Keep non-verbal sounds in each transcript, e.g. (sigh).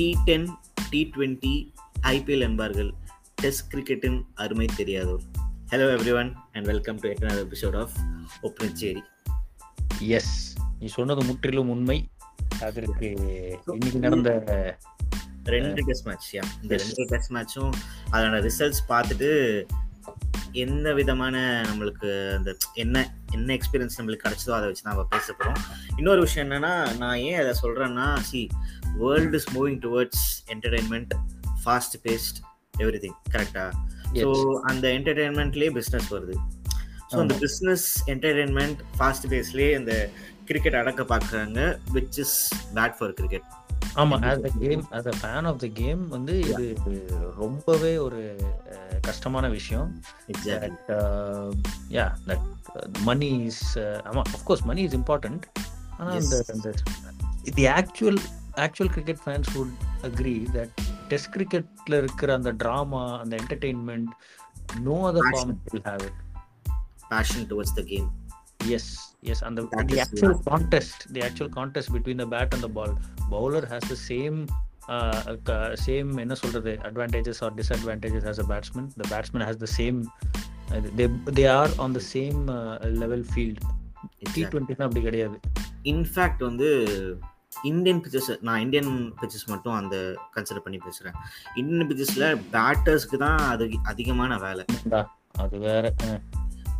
T ten T twenty IPL என்பார்கள். Test கிரிக்கெட்டின் அருமை தெரியாதோர். Hello everyone and welcome to eighth episode of ஒப்னச்சேரி yes நீ சொன்னது முற்றிலும் உண்மை. அதற்கு இன்னைக்கு நடந்த ரெண்டு டெஸ்ட் மேட்ச் யா இந்த ரெண்டு டெஸ்ட் மேட்சும் அதோட ரிசல்ட்ஸ் பார்த்துட்டு எந்த விதமான நம்மளுக்கு அந்த என்ன என்ன எக்ஸ்பீரியன்ஸ் நம்மளுக்கு கிடைச்சதோ அதை வச்சு நம்ம பேச போகிறோம் இன்னொரு விஷயம் என்னன்னா நான் ஏன் அதை சொல்கிறேன்னா see world is moving towards entertainment fast paced everything கரெக்டா ஸோ அந்த என்டர்டைன்மெண்ட்லேயே பிஸ்னஸ் வருது. ஸோ அந்த பிஸ்னஸ் என்டர்டைன்மெண்ட் ஃபாஸ்ட் பேஸ்லேயே அந்த கிரிக்கெட் அடக்க பார்க்குறாங்க which is bad for cricket ஆமா as a game as a fan of the game வந்து இது ரொம்பவே ஒரு கஷ்டமான விஷயம். யா தட் மணி இஸ் ஆமா of course money is important ஆனால் அந்த the actual actual cricket fans would agree that test கிரிக்கெட்ல இருக்கிற அந்த ட்ராமா அந்த entertainment no other form will have it passion towards the game yes yes and the, the actual contest the actual contest between the bat and the ball bowler has the same uh, same என்ன சொல்றது advantages or disadvantages as a batsman the batsman has the same uh, they they are on the same uh, level field T டுவெண்ட்டினா அப்படி கிடையாது in fact வந்து Indian pictures நான் Indian pictures மட்டும் அந்த consider பண்ணி பேசுறேன். இந்தியன் பிச்சர்ஸ்ல பேட்டர்ஸ்க்கு தான் அது அதிகமான வேலை. அது வேற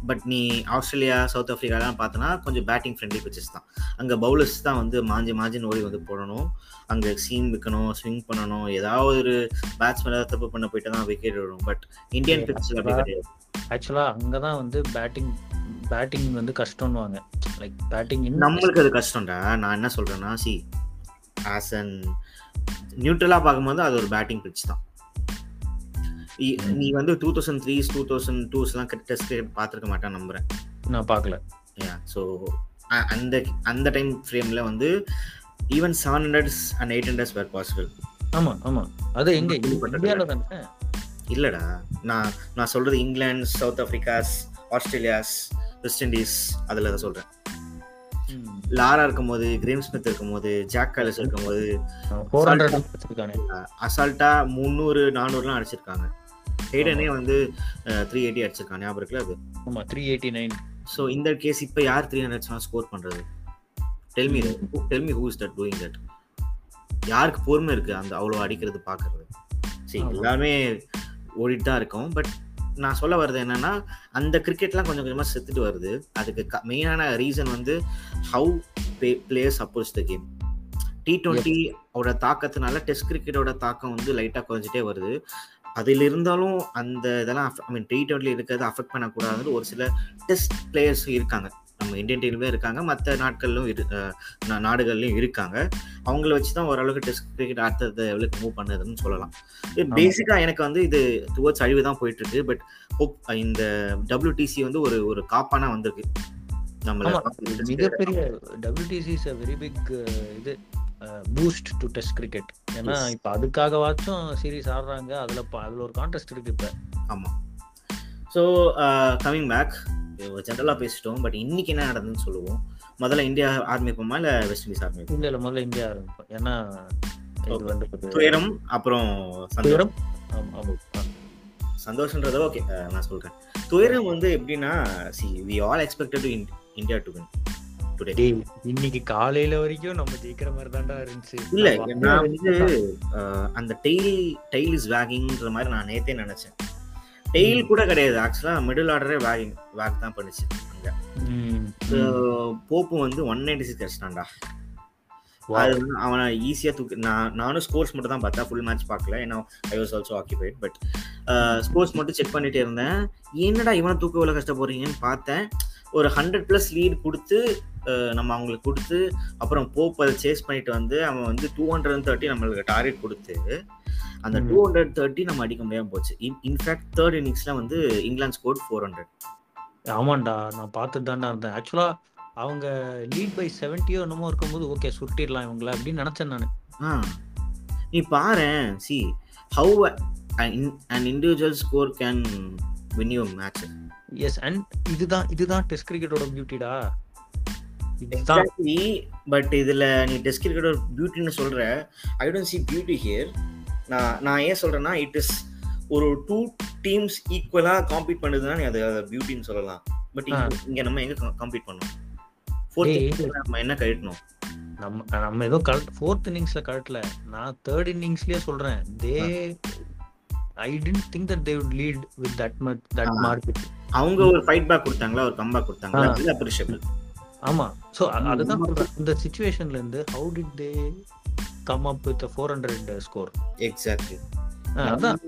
பட் நீ ஆஸ்திரேலியா சவுத் ஆஃப்ரிக்காலாம் பார்த்தோன்னா கொஞ்சம் பேட்டிங் ஃப்ரெண்ட்லி பிச்சர்ஸ் தான். அங்கே பவுலர்ஸ் தான் வந்து மாஞ்சி மாஞ்சின்னு ஓடி வந்து போடணும். அங்கே சீம் வைக்கணும் ஸ்விங் பண்ணணும். ஏதாவது ஒரு பேட்ஸ்மேன் ஏதாவது தப்பு பண்ண போயிட்டு தான் விக்கெட் விடும் பட் இந்தியன் பிச்சர்ஸ் அப்படி கிடையாது. ஆக்சுவலாக அங்கே தான் வந்து பேட்டிங் பேட்டிங் வந்து கஷ்டம்னுவாங்க. லைக் பேட்டிங் நம்மளுக்கு அது கஷ்டம்டா. நான் என்ன சொல்கிறேன்னா சி ஆஸ் அன் நியூட்ரலாக பார்க்கும்போது அது ஒரு பேட்டிங் பிச் தான். நீ வந்து two thousand threes two thousand டூஸ்லாம் test cricket பார்த்துருக்க மாட்டேன் நம்புறேன். நான் பார்க்கல. யா ஸோ அந்த அந்த டைம் ஃப்ரேமில் வந்து even seven hundreds and eight hundreds were possible ஆமா ஆமா. அது எங்க? இந்தியாவில் தானே? இல்லடா. நான் நான் சொல்றது England South Africa's Australia's West Indies அதில் தான் சொல்கிறேன் லாரா இருக்கும்போது கிரேம் ஸ்மித் இருக்கும்போது ஜாக் காலஸ் இருக்கும்போது அசால்ட்டா முந்நூறு நானூறுலாம் அடிச்சிருக்காங்க. ஹெய்டனே வந்து த்ரீ எயிட்டி அடிச்சிருக்காங்க ஞாபகம் இருக்குல்ல அது? ஆமா த்ரீ எயிட்டி நைன் ஸோ இந்த கேஸ் இப்போ யார் த்ரீ ஹண்ட்ரட்ஸ்லாம் ஸ்கோர் பண்ணுறது tell me tell me who is that doing that யாருக்கு பொறுமை இருக்குது அந்த அவ்வளோ அடிக்கிறது பார்க்கறது சரி எல்லாமே ஓடிட்டு தான் இருக்கும் பட் நான் சொல்ல வர்றது என்னன்னா அந்த கிரிக்கெட்லாம் கொஞ்சம் கொஞ்சமாக செத்துட்டு வருது. அதுக்கு மெயினான ரீசன் வந்து how players oppose the game T டுவெண்ட்டியோட தாக்கத்தினால டெஸ்ட் கிரிக்கெட்டோட தாக்கம் வந்து லைட்டாக குறைஞ்சிட்டே வருது. அதில் இருந்தாலும் அந்த இதெல்லாம் ஐ மீன் டி டுவெண்ட்டில் இருக்கிறத அஃபெக்ட் பண்ணக்கூடாதுன்னு ஒரு சில டெஸ்ட் பிளேயர்ஸ் இருக்காங்க. நம்ம இந்தியன் டீம்லேயே இருக்காங்க. மற்ற நாட்கள்லும் இரு நாடுகள்லையும் இருக்காங்க. அவங்கள வச்சு தான் ஓரளவுக்கு டெஸ்ட் கிரிக்கெட் அடுத்தது எவ்வளோக்கு மூவ் பண்ணுதுன்னு சொல்லலாம். பேசிக்காக எனக்கு வந்து இது டுவர்ட்ஸ் அழிவு தான் போயிட்டு இருக்கு பட் ஹோப் இந்த டபிள்யூடிசி வந்து ஒரு ஒரு காப்பானா வந்திருக்கு. மிகப்பெரிய டபிள்யூடிசி இஸ் வெரி பிக் இது பூஸ்ட் டு டெஸ்ட் கிரிக்கெட் ஏன்னா இப்போ அதுக்காகவாச்சும் சீரீஸ் ஆடுறாங்க. அதில் அதில் ஒரு கான்டெஸ்ட் இருக்கு இப்போ. ஆமாம் ஸோ கமிங் பேக் ஜென்ரலாக பேசிட்டோம். பட் இன்னைக்கு என்ன நடந்ததுன்னு சொல்லுவோம். முதல்ல இந்தியா ஆரம்பிப்போமா இல்லை வெஸ்ட் இண்டீஸ் ஆரம்பிப்போம்? இல்லை இல்லை முதல்ல இந்தியா ஆரம்பிப்போம். ஏன்னா இது வந்து துயரம் அப்புறம் துயரம்? சந்தோஷன்றத ஓகே நான் சொல்றேன். துயரம் வந்து எப்படின்னா see we all expected to India to win today இன்னைக்கு காலையில வரைக்கும் நம்ம ஜெயிக்கிற மாதிரி தான்டா இருந்துச்சு. இல்ல நான் வந்து அந்த டெய்ல் டெய்ல் இஸ் வேகிங்ன்ற மாதிரி நான் நேத்தே நினைச்சேன். டெய்ல் கூட கிடையாது. ஆக்சுவலா மிடில் ஆர்டரே வேகிங் வேக் தான் பண்ணுச்சு. அங்க. போப்பு வந்து ஒன் நைன்டி சிக்ஸ் அடிச்சிட்டான்டா அது அவனை ஈஸியாக தூக்கு நான் நானும் ஸ்கோர்ஸ் மட்டும் தான் பார்த்தேன் ஃபுல் மேட்ச் பார்க்கல. ஏன்னா I was also occupied but scores மட்டும் செக் பண்ணிட்டே இருந்தேன். என்னடா இவனை தூக்க எவ்வளோ கஷ்டப்படுறீங்கன்னு பார்த்தேன். ஒரு ஹண்ட்ரட் ப்ளஸ் லீட் கொடுத்து நம்ம அவங்களுக்கு கொடுத்து அப்புறம் போப் அதை சேஸ் பண்ணிட்டு வந்து அவன் வந்து டூ ஹண்ட்ரட் அண்ட் தேர்ட்டி நம்மளுக்கு டார்கெட் கொடுத்து அந்த டூ ஹண்ட்ரட் தேர்ட்டி நம்ம அடிக்க முடியாமல் போச்சு. இன்ஃபேக்ட் தேர்ட் இன்னிங்ஸ்ல வந்து இங்கிலாந்து ஸ்கோர் ஃபோர் ஹண்ட்ரட் ஆமாண்டா நான் பார்த்துட்டு தான்டா இருந்தேன் ஆக்சுவலா அவங்க லீட் பை செவன்ட்டியோ என்னமோ இருக்கும்போது ஓகே சுருட்டிடலாம் இவங்கள அப்படின்னு நினைச்சேன் நான். நீ பாரு see how an individual score can win you match yes and இதுதான் இதுதான் டெஸ்ட் கிரிக்கெட்டோட பியூட்டிடா பட் இதுல நீ டெஸ்ட் கிரிக்கெட் ஒரு பியூட்டின்னு சொல்ற I don't see beauty here நான் நான் ஏன் சொல்றேன்னா இட் இஸ் ஒரு டூ டீம்ஸ் ஈக்குவலா காம்பீட் பண்ணுதுன்னா நீ அது பியூட்டின்னு சொல்லலாம். பட் இங்க நம்ம எங்க காம்பீட் பண்ணோம். ஃபோர்த் நம்ம என்ன கழட்டணும் நம்ம நம்ம ஏதோ கரெக்ட் ஃபோர்த் இன்னிங்ஸ்ல கரெக்ட்ல நான் தேர்ட் இன்னிங்ஸ்லயே சொல்றேன். They I tend think that they would lead with that much that. Market அவங்க ஒரு ஃபைட் பேக் கொடுத்தாங்களா ஒரு கம்பேக் கொடுத்தாங்களா. அது அப்ரிஷியபிள் ஆமா. சோ அதுதான் இந்த சுச்சுவேஷன்ல இருந்து how did they come up with four hundred score exactly அதான்.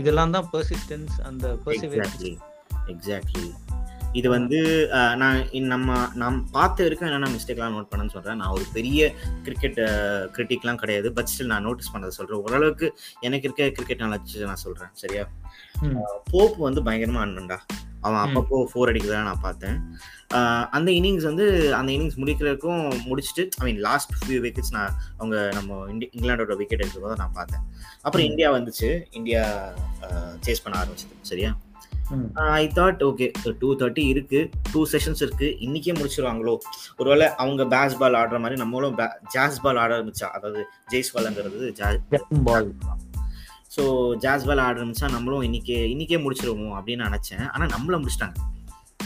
இதெல்லாம் தான் பெர்சிஸ்டன்ஸ் அந்த பெர்சிவரன்ஸ் எக்ஸாக்ட்லி இது வந்து நான் நம்ம நான் பார்த்த வரைக்கும் என்னென்ன மிஸ்டேக்லாம் நோட் பண்ணேன்னு சொல்கிறேன் நான் ஒரு பெரிய கிரிக்கெட் கிரிட்டிக்லாம் கிடையாது. பட் ஸ்டில் நான் நோட்டீஸ் பண்ணதை சொல்கிறேன் ஓரளவுக்கு எனக்கு இருக்க கிரிக்கெட் நாலேஜ் நான் சொல்கிறேன் சரியா? போப் வந்து பயங்கரமாக ஆடணும்டா அவன். அப்பப்போ ஃபோர் அடிக்கிறதா நான் பார்த்தேன். அந்த இன்னிங்ஸ் வந்து அந்த இன்னிங்ஸ் முடிக்கிறதுக்கும் முடிச்சுட்டு I mean last few wickets நான் அவங்க நம்ம இண்டி இங்கிலாண்டோட விக்கெட் எடுக்கிறத நான் பார்த்தேன். அப்புறம். இந்தியா வந்துச்சு. இந்தியா சேஸ் பண்ண ஆரம்பிச்சது. சரியா? I thought okay two thirty இருக்கு. டூ செஷன்ஸ் இருக்கு. இன்னைக்கே முடிச்சிருவாங்களோ? ஒருவேளை அவங்க பேஸ் பால் ஆடுற மாதிரி நம்மளும் ஜாஸ் பால் ஆட ஆரம்பிச்சா அதாவது ஜெய்ஸ்வால்ங்கிறது பால் ஸோ ஜாஸ் பால் ஆட ஆரம்பிச்சா நம்மளும் இன்னைக்கே இன்னைக்கே முடிச்சிருவோம் அப்படின்னு நினைச்சேன். ஆனா நம்மள முடிச்சிட்டாங்க.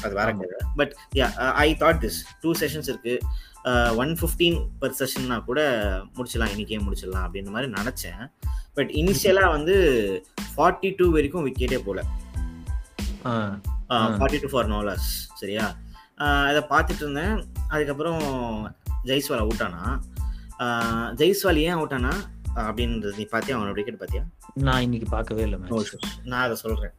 அது வேற but I thought this two sessions இருக்கு. ஒன் ஃபிஃப்டீன் பர் செஷன்னா கூட முடிச்சிடலாம். இன்னைக்கே முடிச்சிடலாம் அப்படின்ற மாதிரி நினைச்சேன். பட் இனிஷியலா வந்து ஃபார்ட்டி டூ வரைக்கும் விக்கெட்டே போல. ஃபார்ட்டி டூ ஃபார் நோலாஸ் சரியா? அதை பார்த்துட்டு இருந்தேன். அதுக்கப்புறம் ஜெய்ஸ்வால் அவுட் ஆனா. ஜெய்ஸ்வால் ஏன் அவுட் ஆனா? அப்படின்றது நீ பார்த்தியா அவனோட விக்கெட் பார்த்தியா நான் இன்னைக்கு பார்க்கவே இல்லை நான் அதை சொல்கிறேன்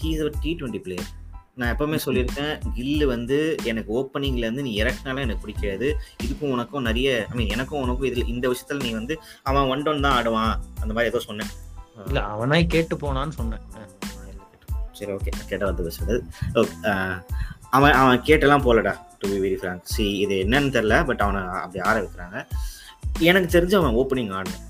ஹீஸ் ஒரு டி டுவெண்ட்டி பிளேயர் நான் எப்பவுமே சொல்லியிருக்கேன் கில்லு வந்து எனக்கு ஓப்பனிங்ல இருந்து நீ இறக்குனாலும் எனக்கு பிடிக்காது. இதுக்கும் உனக்கும் நிறைய ஐ மீன் எனக்கும் உனக்கும் இதில் இந்த விஷயத்துல நீ வந்து அவன் ஒன் டவுன் தான் ஆடுவான் அந்த மாதிரி ஏதோ சொன்னேன். இல்ல அவனாய் கேட்டு போனான்னு சொன்னேன். சரி ஓகே கேட்ட வந்து பேசுறது. ஓகே அவன் அவன் கேட்டெல்லாம் போலடா to be very frank see இது என்னன்னு தெரில பட் அவனை அப்படி ஆட வைக்கிறாங்க. எனக்கு தெரிஞ்சு அவன் ஓப்பனிங் ஆடணும்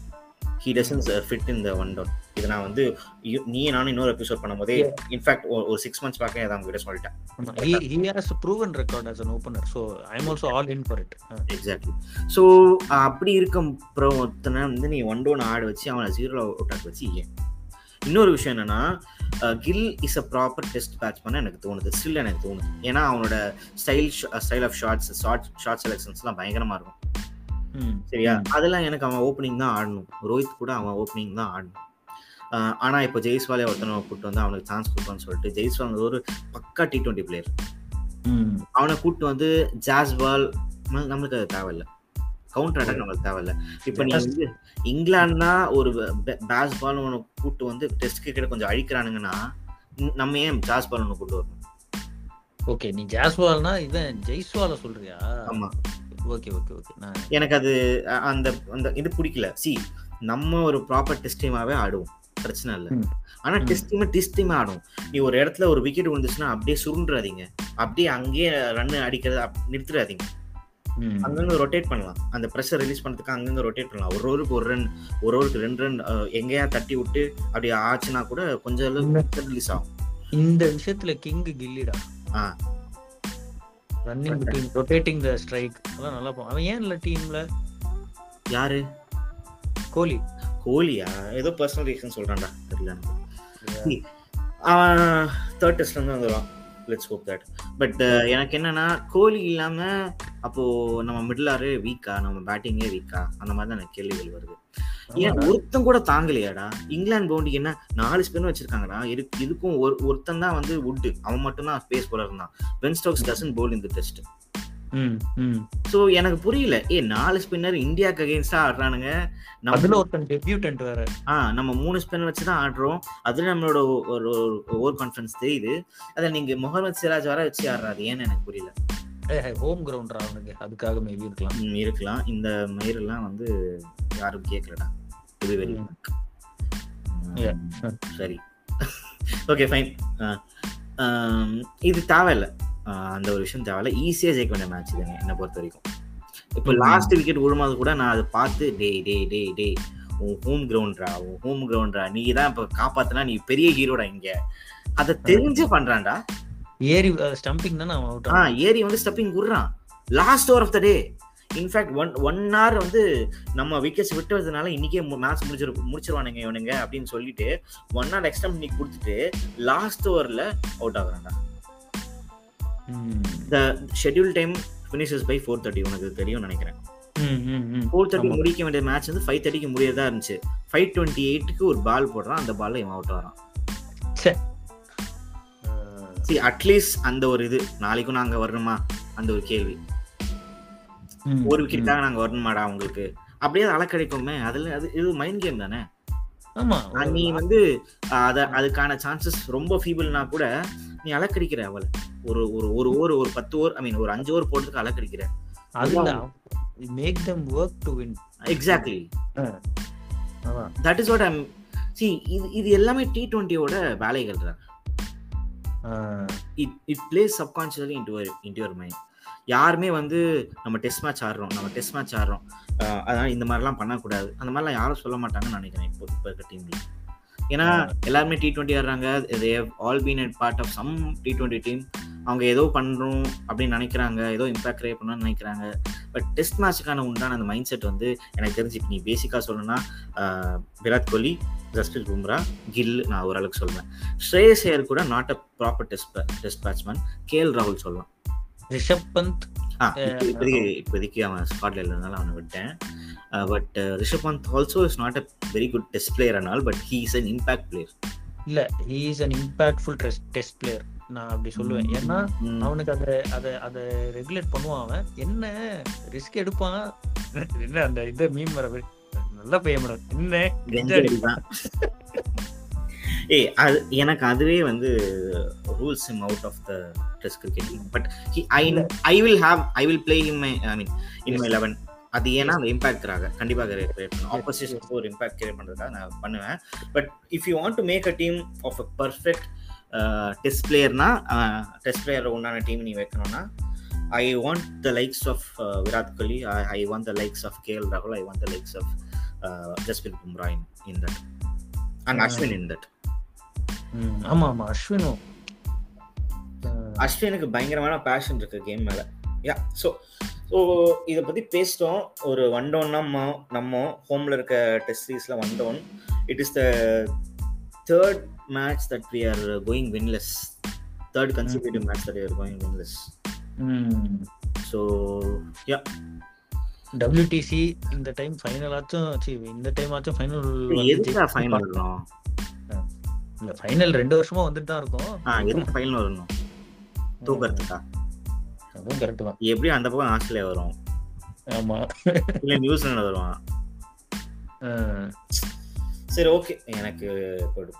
he doesn't fit in the one down இது நான் வந்து நீ நானும் இன்னொரு எபிசோட் பண்ணும்போதே இன்ஃபேக்ட் ஒரு சிக்ஸ் மந்த்ஸ் பார்க்க அதை அவங்க கிட்ட சொல்லிட்டேன் proven record as an opener so i'm also all in for it. Uh, exactly so அப்படி இருக்க அப்புறம் ஒருத்தனை வந்து நீ ஒன் டவுன் ஆட வச்சு அவனை ஜீரோ அவுட் ஆக்க வச்சு ஏன்? இன்னொரு விஷயம் என்னன்னா Gill is a proper test batsman எனக்கு தோணுது. ஸ்டில் எனக்கு தோணுது. ஏன்னா அவனோட style style of shots shot shot செலெக்ஷன்ஸ்லாம் பயங்கரமா இருக்கும். சரியா. அதெல்லாம் எனக்கு அவன் ஓப்பனிங் தான் ஆடணும். ரோஹித் கூட அவன் ஓப்பனிங் தான் ஆடணும். ஆஹ் ஆனா இப்போ ஜெய்ஸ்வாலே ஒருத்தனை கூப்பிட்டு வந்து அவனுக்கு சான்ஸ் கொடுப்பான்னு சொல்லிட்டு ஜெய்ஸ்வால் ஒரு பக்கா டி டுவெண்ட்டி பிளேயர் அவனை கூப்பிட்டு வந்து ஜாஸ் பால் நம்மளுக்கு அது தேவையில்ல. கவுண்டர் அட்டாக் நம்மளுக்கு தேவையில்ல. இப்போ நீ. வந்து இங்கிலாந்துனா ஒரு பேஸ் பால் ஒன்று கூப்பிட்டு வந்து டெஸ்ட் கிரிக்கெட் கொஞ்சம் அழிக்கிறானுங்கன்னா நம்ம ஏன் ஜாஸ் பால் ஒன்று கூட்டு வரணும்? ஓகே நீ ஜாஸ்வால்னா இவன் ஜெய்ஸ்வால சொல்றியா? ஆமா. ஓகே ஓகே ஓகே நான் எனக்கு அது அந்த அந்த இது பிடிக்கல. சி நம்ம ஒரு ப்ராப்பர் டெஸ்ட் டீமாவே ஆடுவோம். பிரச்சனை இல்லை. ஆனா. டெஸ்ட் டீமே டெஸ்ட் டீமே ஆடும். நீ ஒரு இடத்துல ஒரு விக்கெட் விழுந்துச்சுன்னா அப்படியே சுருண்டுறாதீங்க. அப்படியே அங்கேயே ரன் அடிக்கிறத ம், அங்கங்க ரொட்டேட் பண்ணலாம். அந்த ப்ரெஷர் ரிலீஸ் பண்ணதுக்கு அங்கங்க ரொட்டேட் பண்ணலாம். ஒரு ஓவருக்கு ஒரு ரன் ஒரு ஓவருக்கு ரெண்டு ரன் எங்கேயா தட்டி விட்டு அப்படி ஆச்சுன்னா கூட கொஞ்சம் ரிலீஸ் ஆகும். இந்த விஷயத்துல கிங் கில்லிடா. ஆ. Running between rotating the strike அதெல்லாம் நல்லா போ அவன் ஏன் இல்ல டீம்ல யாரு? கோலி. கோலியா? ஏதோ பர்சனல் ரீசன் சொல்றான்டா. தெரியல அவன் தேர்ட் டெஸ்ட்ல இருந்து வந்துடுவான் லெட்ஸ் ஹோப் தட் பட் எனக்கு என்னன்னா கோலி இல்லாம அப்போ நம்ம மிடிலாரு வீக்கா நம்ம பேட்டிங்கே வீக்கா அந்த மாதிரி தான் எனக்கு கேள்விகள் வருது. ஏன் ஒருத்தன் கூட தாங்கலையாடா? இங்கிலாந்து பவுண்டிங் என்ன நாலு ஸ்பின் வச்சிருக்காங்கடா. இதுக்கும் ஒரு ஒருத்தன் தான் வந்து வுட்டு அவன் மட்டும் தான் ஸ்பேஸ் போல இருந்தான். பென் ஸ்டோக்ஸ் டசன் போல் இந்த டெஸ்ட். ஸோ எனக்கு புரியல. ஏ நாலு ஸ்பின்னர் இந்தியாவுக்கு அகேன்ஸ்டா ஆடுறானுங்க? அதுல ஒருத்தன் டெபியூட்டன்ட் வேற. ஆ நம்ம மூணு ஸ்பின் வச்சு தான் ஆடுறோம். அதுல நம்மளோட ஒரு ஓவர் கான்ஃபிடன்ஸ் தெரியுது. அதை நீங்க முகமது சிராஜ் வர வச்சு ஆடுறாரு. ஏன்னு எனக்கு புரியல. ஹோம் கிரவுண்டரா அவனுக்கு? அதுக்காக மேபி இருக்கலாம். இருக்கலாம். இந்த மயிரெல்லாம் வந்து யாரும் கேட்கலடா இது. Yeah. சரி. ஓகே ஃபைன் இது தேவையில்லை. அந்த ஒரு விஷயம் தேவையில்ல. ஈஸியாக ஜெயிக்க வேண்டிய மேட்ச் இதுங்க என்னை பொறுத்த வரைக்கும். இப்போ. லாஸ்ட் விக்கெட் விழும்போது கூட நான் அதை பார்த்து டே டே டே டே உன் ஹோம் கிரவுண்ட்ரா உன் ஹோம் கிரவுண்ட்ரா நீ தான் இப்போ காப்பாத்தினா நீ பெரிய ஹீரோடா இங்க. அதை தெரிஞ்சு பண்றான்டா. ஏரி ஸ்டம்பிங் தானே ஆ? ஏரி வந்து stepping குடுறான் last over of the day in fact one one hour வந்து நம்ம விக்கெட்ஸ் விட்டுறதுனால இன்னைக்கே மேட்ச் முடிச்சிரு முடிச்சிருவானுங்க இவனுங்க அப்படின்னு சொல்லிட்டு ஒன் ஹவர் எக்ஸ்ட்ரா பண்ணி கொடுத்துட்டு லாஸ்ட் ஓவர்ல out ஆகுறான்டா. The schedule time finishes by four thirty உனக்கு தெரியும் நினைக்கிறேன். ஃபோர் தேர்ட்டி முடிக்க வேண்டிய மேட்ச் வந்து ஃபைவ் தேர்ட்டிக்கு முடியதா இருந்துச்சு. ஃபைவ் டுவெண்ட்டி எயிட்டுக்கு ஒரு பால் போடுறான். அந்த பால்ல இவன் அவுட் ஆகிறான். சி. அட்லீஸ்ட் அந்த ஒரு இது நாளைக்கும் நாங்க வரணுமா? அந்த ஒரு கேள்வி. ஒரு விக்கெட்டுக்காக நாங்க வரணுமாடா உங்களுக்கு அப்படியே அது அலக்கடிக்குமே. அதுல அது இது மைண்ட் கேம் தானே? ஆமா. நீ வந்து அத அதுக்கான சான்சஸ் ரொம்ப ஃபீபிள்னா கூட நீ அலக்கடிக்கிற அவளை. ஒரு ஒரு ஒரு ஓவர் ஒரு பத்து ஓவர் ஐ மீன் ஒரு அஞ்சு ஓவர் போடுறதுக்கு அலக்கடிக்கிற. அதுல make them work to win exactly that is what I'm see இது இது எல்லாமே டி டுவெண்ட்டியோட வேலைகள் தான். It it plays subconsciously into into your mind யாருமே வந்து நம்ம டெஸ்ட் மேட்ச் ஆடுறோம் நம்ம டெஸ்ட் மேட்ச் ஆடுறோம். அதனால இந்த மாதிரிலாம் பண்ணக்கூடாது. அந்த மாதிரிலாம் யாரும் சொல்ல மாட்டாங்கன்னு நினைக்கிறேன் இப்போ இப்போ இருக்க டீம்ல ஏன்னா எல்லாருமே டி டுவெண்ட்டி ஆடுறாங்க. All been at part of some T twenty team அவங்க ஏதோ பண்ணுறோம் அப்படின்னு நினைக்கிறாங்க. ஏதோ இம்பாக்ட் கிரியேட் பண்ணணும்னு நினைக்கிறாங்க. பட் டெஸ்ட் மேட்ச்சுக்கான உண்டான அந்த மைண்ட் செட் வந்து எனக்கு தெரிஞ்சு நீ பேசிக்காக சொல்லணும்னா விராட் கோலி ஜஸ்பிரித் பும்ரா கில் நான் ஓரளவுக்கு சொல்லுவேன் ஸ்ரேயஸ் ஐயர் கூட not a proper test test batsman K L ராகுல் சொல்லலாம் ரிஷப் பந்த் இப்போதைக்கு இப்போதைக்கு அவன் ஸ்காட்ல இருந்தனால அவனை விட்டேன். But Rishabh Pant also is not a very good test player ஆனால் but he is an impact player இல்ல he is an impactful test player நான் அப்படி சொல்லுவேன். ஏன்னா அவனுக்கு அதை அதை அதை ரெகுலேட் பண்ணுவான் அவன். என்ன ரிஸ்க் எடுப்பான்? என்ன அந்த இதை மீன் வர நல்லா பையன் என்ன? (laughs) (laughs) ஏய் அது எனக்கு அதுவே வந்து rules him out of the test cricket but I I will have I will play in my I mean in my eleven அது ஏன்னா அந்த இம்பாக்ட்காக கண்டிப்பாக கிரியேட் பண்ணும் ஆப்போசிஷனுக்கு ஒரு இம்பாக்ட் கிரியேட் பண்ணுறதுக்காக நான் பண்ணுவேன். But if you want to make a team of a perfect test பிளேயர்னா test player உண்டான டீம் நீ வைக்கணும்னா I want the likes of Virat Kohli I want the likes of K L ராகுல் I want the likes of Jasprit Bumrah in in that and Ashwin in that ஆமா ஆமா அஸ்வினும் அஸ்வினுக்கு பயங்கரமான fashion இருக்கு game மேல. Yeah so so இதை பற்றி பேசிட்டோம். ஒரு ஒன் டவுன் நம்ம நம்ம ஹோமில் இருக்க டெஸ்ட் சீரீஸில் one down it is the third match that we are going winless third consecutive match that are going winless so yeah WTC இந்த டைம் ஃபைனல் ஆச்சும் இந்த டைம் ஆச்சும் ஃபைனல் எதுக்கு ஃபைனல் இல்ல ஃபைனல் ரெண்டு வருஷமா வந்துட்டு தான் இருக்கும். ஆ எதுக்கு ஃபைனல் வரணும்? தூக்கறதுக்கா? அதுவும் கரெக்ட் தான். எப்படி அந்த பக்கம் ஆஸ்திரேலியா வரும்? ஆமா. இல்ல நியூசிலாந்து வருவான். சரி ஓகே எனக்கு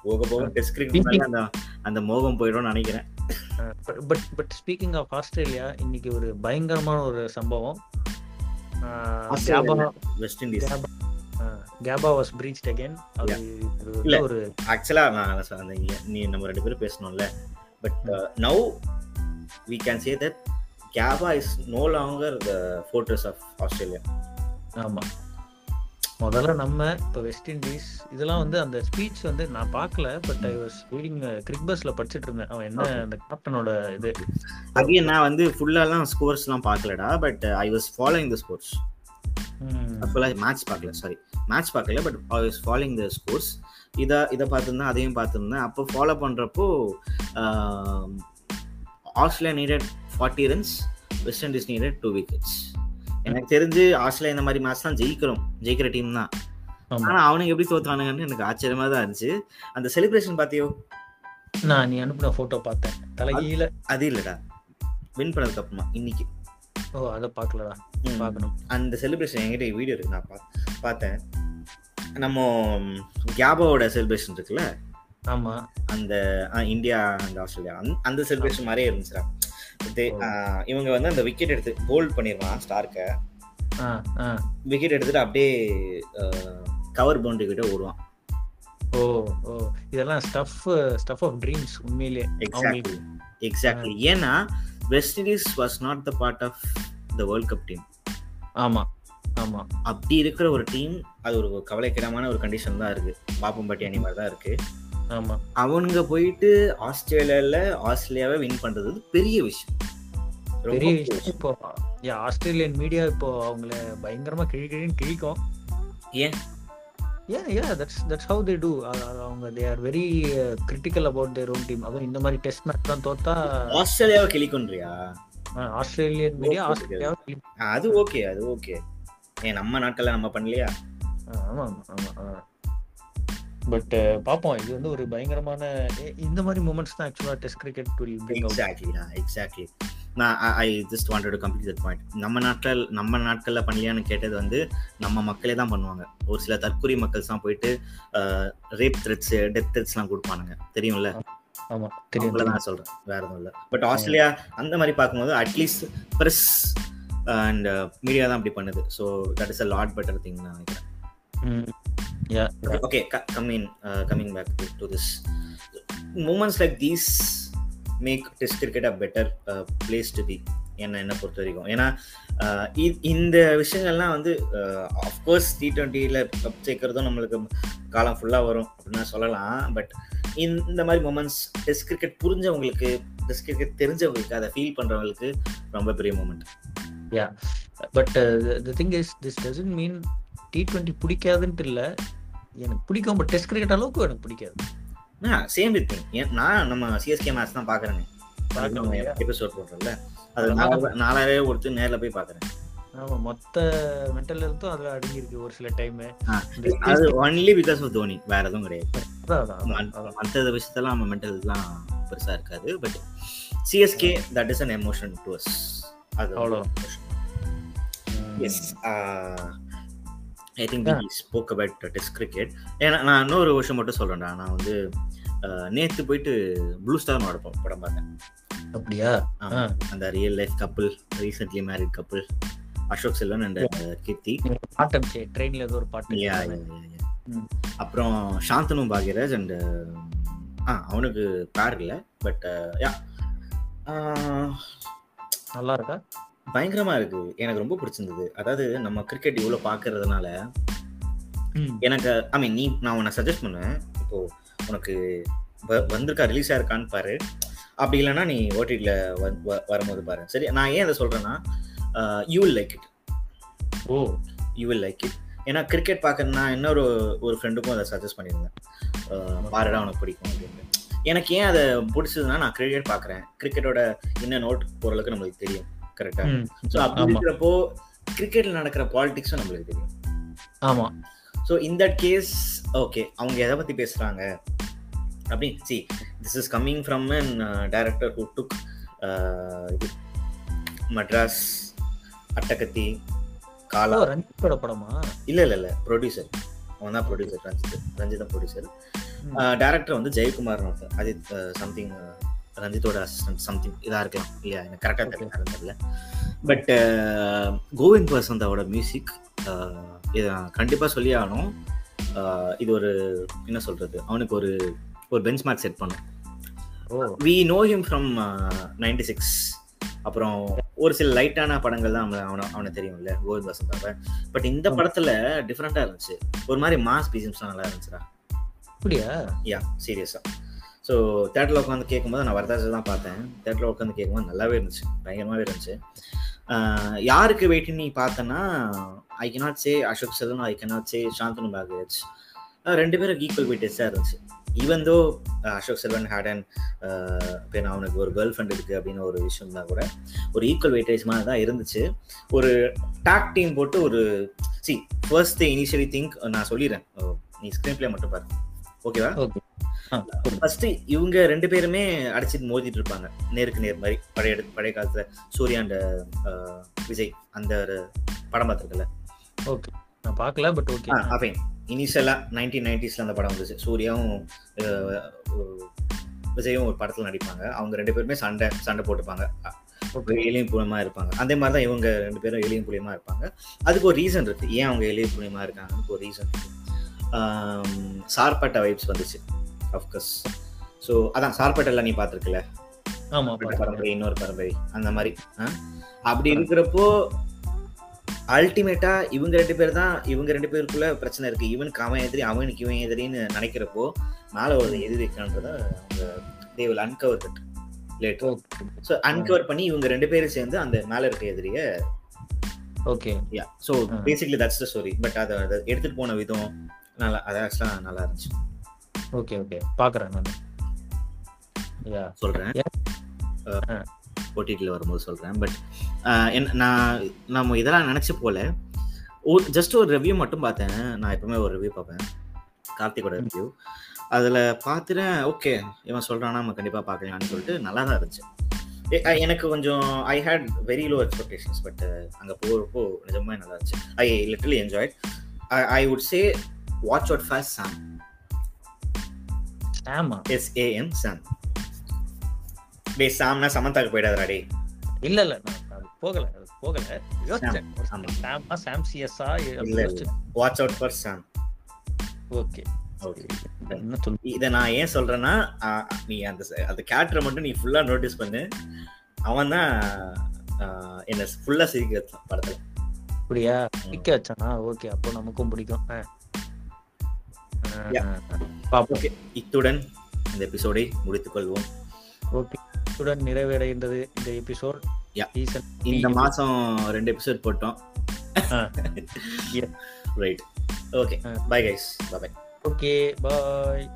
போக போக டெஸ்ட் கிரிக்கெட் அந்த அந்த மோகம் போயிடும் நினைக்கிறேன். But but speaking of Australia இன்னைக்கு ஒரு பயங்கரமான ஒரு சம்பவம். West Indies Gabba was breached again இல்ல ஒரு ஆக்சுவலா நான் அந்த நீ நம்ம ரெண்டு பேரும் பேசணும்ல. But now we can say that Gabba is no longer the fortress of Australia ஆமா. முதல்ல நம்ம இப்போ வெஸ்ட் இண்டீஸ் இதெல்லாம் வந்து அந்த ஸ்பீச் வந்து நான் பார்க்கல பட் ஐ வாஸ் ரீடிங் கிரிக் பஸ்ல படிச்சிட்டு இருந்தேன். அவன் என்ன அந்த கேப்டனோட இது? அகைன் நான் வந்து ஃபுல்லாலாம் ஸ்கோர்ஸ்லாம் பார்க்கலடா but I was following the scores ஃபுல்லாக மேட்ச் பார்க்கல சாரி மேட்ச் பார்க்கல but I was following the scores இதை இதை பார்த்துருந்தேன் அதையும் பார்த்துருந்தேன். அப்போ ஃபாலோ பண்ணுறப்போ Australia needed forty runs West Indies needed two wickets எனக்கு தெரிஞ்சு ஆஸ்திரேலியா இந்த மாதிரி மேட்ச் தான் ஜெயிக்கிறோம். ஜெயிக்கிற டீம் தான். ஆனா அவனுக்கு எப்படி தோத்தானுங்கன்னு எனக்கு ஆச்சரியமா தான் இருந்துச்சு. அந்த செலிப்ரேஷன் பாத்தியோ நான் நீ அனுப்பின போட்டோ பார்த்தேன். தலைகீழ. அது இல்லடா. வின் பண்ணதுக்கு அப்புறமா இன்னைக்கு. ஓ அதை பார்க்கலடா பார்க்கணும் அந்த செலிப்ரேஷன் என்கிட்ட வீடியோ இருக்கு. நான் பார்த்தேன். நம்ம கேபாவோட செலிப்ரேஷன் இருக்குல்ல? ஆமா. அந்த இந்தியா அந்த ஆஸ்திரேலியா அந்த செலிப்ரேஷன் மாதிரியே இருந்துச்சுடா. இவங்க வந்து அந்த விக்கெட் எடுத்து போல்ட் பண்ணிடுவான் ஸ்டார்க்க விக்கெட் எடுத்துட்டு அப்படியே கவர் பவுண்டரி கிட்ட ஓடுவான். ஓ ஓ. இதெல்லாம் ஸ்டஃப் ஸ்டஃப் ஆஃப் ட்ரீம்ஸ் உண்மையிலே. எக்ஸாக்ட்லி எக்ஸாக்ட்லி ஏன்னா West Indies was not the part of the world cup team ஆமா ஆமா. அப்படி இருக்கிற ஒரு டீம் அது ஒரு கவலைக்கிடமான ஒரு கண்டிஷன் தான் இருக்கு. பாப்பம்பட்டி அணி மாதிரி தான் இருக்கு. ஆமா. அவனுங்க போயிட்டு ஆஸ்திரேலியால ஆஸ்திரேலியாவை வின் பண்றது பெரிய விஷயம். பெரிய விஷயம். இப்போ ஆஸ்திரேலியன் மீடியா இப்போ அவங்கள பயங்கரமா கிழி கிழின்னு கிழிக்கும். ஏன்? Yeah yeah that's that's how they do அவங்க they are very critical about their own team அதுவும் இந்த மாதிரி டெஸ்ட் மேட்ச் தான் தோத்தா ஆஸ்திரேலியாவை கிளிக்கொன்றியா ஆஸ்திரேலியன் மீடியா Okay, ஆஸ்திரேலியாவை அது ஓகே அது ஓகே. ஏன் நம்ம நாட்கள்ல நம்ம பண்ணலையா? ஆமா ஆமா ஆமா பட் பாப்போம். இது வந்து ஒரு பயங்கரமான இந்த மாதிரி மூமெண்ட்ஸ் தான் ஆக்சுவலா test cricket will bring exactly exactly நான் I just wanted to complete that point நம்ம நாட்கள் நம்ம நாட்கள்ல பண்ணலையான்னு கேட்டது வந்து நம்ம மக்களே தான் பண்ணுவாங்க. ஒரு சில தற்கொலை மக்கள் தான் போயிட்டு ரேப் த்ரெட்ஸ் டெத் த்ரெட்ஸ்லாம் கொடுப்பானுங்க. தெரியும்ல? ஆமா தெரியும் அவங்கள தான் சொல்றேன். வேற எதுவும் இல்லை. பட் ஆஸ்திரேலியா அந்த மாதிரி பார்க்கும்போது அட்லீஸ்ட் ப்ரெஸ் அண்ட் மீடியா தான் அப்படி பண்ணுது. So that is a lot better thing நான் நினைக்கிறேன். ம் yeah okay co- coming uh, coming back to, make test cricket a better place to be என்ன என்ன பொறுத்த வரைக்கும். ஏன்னா uh, இ- இந்த விஷயங்கள்லாம் வந்து அஃப்கோர்ஸ் டி ட்வெண்ட்டியில் கப் சேர்க்கறதும் நம்மளுக்கு காலம் ஃபுல்லாக வரும் அப்படின்னு சொல்லலாம். பட் இந்த மாதிரி மூமெண்ட்ஸ் டெஸ்ட் கிரிக்கெட் புரிஞ்சவங்களுக்கு டெஸ்ட் கிரிக்கெட் தெரிஞ்சவங்களுக்கு அதை ஃபீல் பண்ணுறவங்களுக்கு ரொம்ப பெரிய moment but the thing is this doesn't mean T twenty பிடிக்காதுன்ட்டு இல்லை. எனக்கு பிடிக்கும் பட் டெஸ்ட் கிரிக்கெட் அளவுக்கு எனக்கு பிடிக்காது. சேம் வித் நான் நம்ம சிஎஸ்கே மேட்ச் தான் பார்க்கலையா? எபிசோட் போடுறோம்ல அது நாலா- நாலாயிரம் கொடுத்து நேர்ல போய் பாக்குறேன் ஆமா மொத்த மென்டல் ஹெல்த்தும் அதுல அடங்கி இருக்கு ஒரு சில டைம் அது ஒன்லி பிகாஸ் ஆஃப் தோனி வேற எதுவும் கிடையாது. மற்ற விஷயத்தெல்லாம் நம்ம மென்டல்லாம் பெருசா இருக்காது. But CSK that is an emotion to us அது அவ்வளோ. Yes I think spoke about test cricket ஏன்னா நான் இன்னொரு விஷயம் மட்டும் சொல்றேன்டா. நான் வந்து நேத்து போயிட்டு ப்ளூ ஸ்டார் நடப்போம் படம் பார்த்தேன். அப்படியா. அந்த real life couple recently married couple Ashok Selvan and Keerthi. பாட்டு ட்ரெயின்ல ஏதோ ஒரு பாட்டு. அப்புறம் சாந்தனு பாக்யராஜ் அண்ட் ஆ அவனுக்கு பேர் இல்லை பட் யா நல்லா இருக்கா? பயங்கரமா இருக்கு. எனக்கு ரொம்ப பிடிச்சிருந்தது. அதாவது நம்ம கிரிக்கெட் இவ்வளவு பாக்குறதுனால ம். எனக்கு ஐ மீன் நீ நான் உன்னை சஜஸ்ட் பண்ணுவேன். இப்போ உனக்கு வந்திருக்கா ரிலீஸ் ஆயிருக்கான்னு பாரு. அப்படி இல்லைன்னா நீ ஓடிடியில் வரும்போது பாரு. சரி நான் ஏன் அதை சொல்றேன்னா you will like it O. You will like it ஏன்னா கிரிக்கெட் பார்க்கணுன்னா இன்னொரு ஒரு ஃப்ரெண்டுக்கும் அதை சஜஸ்ட் பண்ணியிருந்தேன். பாருடா உனக்கு பிடிக்கும் அப்படின்னு. எனக்கு ஏன் அதை பிடிச்சதுன்னா நான் கிரிக்கெட் பார்க்குறேன். கிரிக்கெட்டோட இன்ன நோட் ஓரளவுக்கு நம்மளுக்கு தெரியும். கரெக்டா ம். ஸோ அப்படி இருக்கிறப்போ கிரிக்கெட்ல நடக்கிற பாலிடிக்ஸும் நம்மளுக்கு தெரியும். ஆமா. So in that case okay அவங்க எதை பத்தி பேசுறாங்க? அப்படி see this is coming from an director who took இது மெட்ராஸ் அட்டகத்தி காலா ரஞ்சித்தோட படமா? இல்ல இல்ல இல்ல ப்ரொடியூசர் அவன் தான் producer Ranjith Ranjith producer. Director வந்து ஜெயக்குமார் ஒருத்தர் அஜித் சம்திங் ரஞ்சித்தோட அசிஸ்டன்ட் சம்திங் இதா இருக்கலாம். இல்லையா? எனக்கு கரெக்டாக. தெரியல. பட் கோவிந்த் வசந்தாவோட மியூசிக் இதை நான் கண்டிப்பா சொல்லி ஆகணும் இது ஒரு என்ன சொல்றது அவனுக்கு ஒரு ஒரு பெஞ்ச் மார்க் செட் பண்ணும் we know him from ninety six அப்புறம் ஒரு சில லைட்டான படங்கள் தான் அவனை அவனை தெரியும்ல கோவிந்த் வசந்தாவை பட் இந்த. படத்துல டிஃப்ரெண்டா இருந்துச்சு. ஒரு மாதிரி மாஸ் பீசம்ஸ்லாம் நல்லா இருந்துச்சுடா. அப்படியா? யா சீரியஸா ஸோ தேட்டரில் உட்காந்து கேட்கும்போது நான் வரதாஜை தான் பார்த்தேன். தேட்டரில் உட்காந்து கேட்கும்போது நல்லாவே இருந்துச்சு. பயங்கரமாகவே இருந்துச்சு. யாருக்கு வெயிட் நீ பார்த்தனா ஐ cannot சே அசோக் செல்வன் ஐ cannot சே சாந்தனு பாகேஜ் ரெண்டு பேரும் ஈக்குவல் வெயிட்டேஜாக இருந்துச்சு. Even though Ashok Selvan had and இப்போ அவனுக்கு ஒரு கேர்ள் ஃப்ரெண்ட் இருக்குது அப்படின்னு ஒரு விஷயம் தான் கூட ஒரு ஈக்குவல் வெயிட்டேஜ் மாதிரி தான் இருந்துச்சு. ஒரு டாக் டீம் போட்டு ஒரு சி ஃபர்ஸ்ட் இனிஷியலி திங்க் நான் சொல்லிடுறேன். ஓ, நீ ஸ்க்ரீன் ப்ளே மட்டும் பாரு. ஓகேவா ஓகே ஃபர்ஸ்ட் இவங்க ரெண்டு பேருமே அடிச்சிட்டு மோதிட்டு இருப்பாங்க நேருக்கு நேர் மாதிரி. பழைய பழைய காலத்துல சூர்யா அண்ட் விஜய் அந்த ஒரு படம் பார்த்துருக்கல. ஓகே. நான் பார்க்கல பட் ஓகே அஃபைன் இனிஷியலா நைன்டீன் நைன்டிஸ்ல அந்த படம் வந்துச்சு. சூர்யாவும் விஜயும் ஒரு படத்துல நடிப்பாங்க. அவங்க ரெண்டு பேருமே சண்டை சண்டை போட்டுப்பாங்க. எளியும் புலியமா இருப்பாங்க. அதே மாதிரி தான் இவங்க ரெண்டு பேரும் எளியும் புலியமா இருப்பாங்க. அதுக்கு ஒரு ரீசன் இருக்கு. ஏன் அவங்க எளியும் புலியமா இருக்காங்கன்னு ஒரு ரீசன் இருக்கு. சார்பட்ட வைப்ஸ் வந்துச்சு. அஃப்கோர்ஸ் ஸோ அதான் சார்பட்டெல்லாம் நீ பார்த்துருக்கல. பரம்பரை இன்னொரு பரம்பரை அந்த மாதிரி? அப்படி இருக்கிறப்போ அல்டிமேட்டா இவங்க ரெண்டு பேர் தான் இவங்க ரெண்டு பேருக்குள்ள பிரச்சனை இருக்கு. இவனுக்கு அவன் எதிரி அவனுக்கு இவன் எதிரின்னு நினைக்கிறப்போ மேல ஒரு எதிரி இருக்கான்றத அவங்க they will uncover later so uncover பண்ணி இவங்க ரெண்டு பேரும் சேர்ந்து அந்த மேல இருக்க எதிரிய okay yeah so basically that's the story but அதை அதை எடுத்துட்டு போன விதம் நல்லா அது ஆக்சுவலாக நல்லா இருந்துச்சு. ஓகே ஓகே பாக்குறேன் நான். யா சொல்றேன். ஓடிடியில் வரும்போது சொல்றேன். பட் நான் நம்ம இதெல்லாம் நினைச்சு போல. ஜஸ்ட் ஒரு ரிவ்யூ மட்டும் பார்த்தேன். நான் எப்பவுமே ஒரு ரிவ்யூ பார்ப்பேன். கார்த்திகோட ரிவ்யூ அதில் பார்த்துட்டேன் ஓகே இவன் சொல்கிறானா நம்ம கண்டிப்பாக பார்க்கலாம்னு சொல்லிட்டு நல்லா தான் இருந்துச்சு. எனக்கு கொஞ்சம் I had very low expectations but அங்கே போகிறப்போ நிஜமே நல்லா இருந்துச்சு. I literally enjoyed I would say watch out first Sam ஆமா எஸ்ஏஎம் சாம் டே சாம்னா சமந்தாக்கு போயிடாதடா இல்ல இல்ல நான் போகல போகல. யோசிச்சேன். சாமா Sam சிஎஸ்ஆ watch out for Sam okay இதை நான் ஏன் சொல்றேன்னா நீ அந்த அந்த கேரக்டரை மட்டும் நீ ஃபுல்லா நோட்டீஸ் பண்ணு. அவன் தான் என்ன ஃபுல்லா சிரிக்க வச்சான் படத்துல. அப்படியா? பிடிக்க வச்சானா? ஓகே அப்போ நமக்கும் பிடிக்கும். ஓகே இத்துடன் இந்த எபிசோடை முடித்துக் கொள்வோம். ஓகே இத்துடன் நிறைவடைந்தது இந்த எபிசோட் இந்த மாசம் ரெண்டு எபிசோட் போட்டோம். Right okay. Bye guys bye okay bye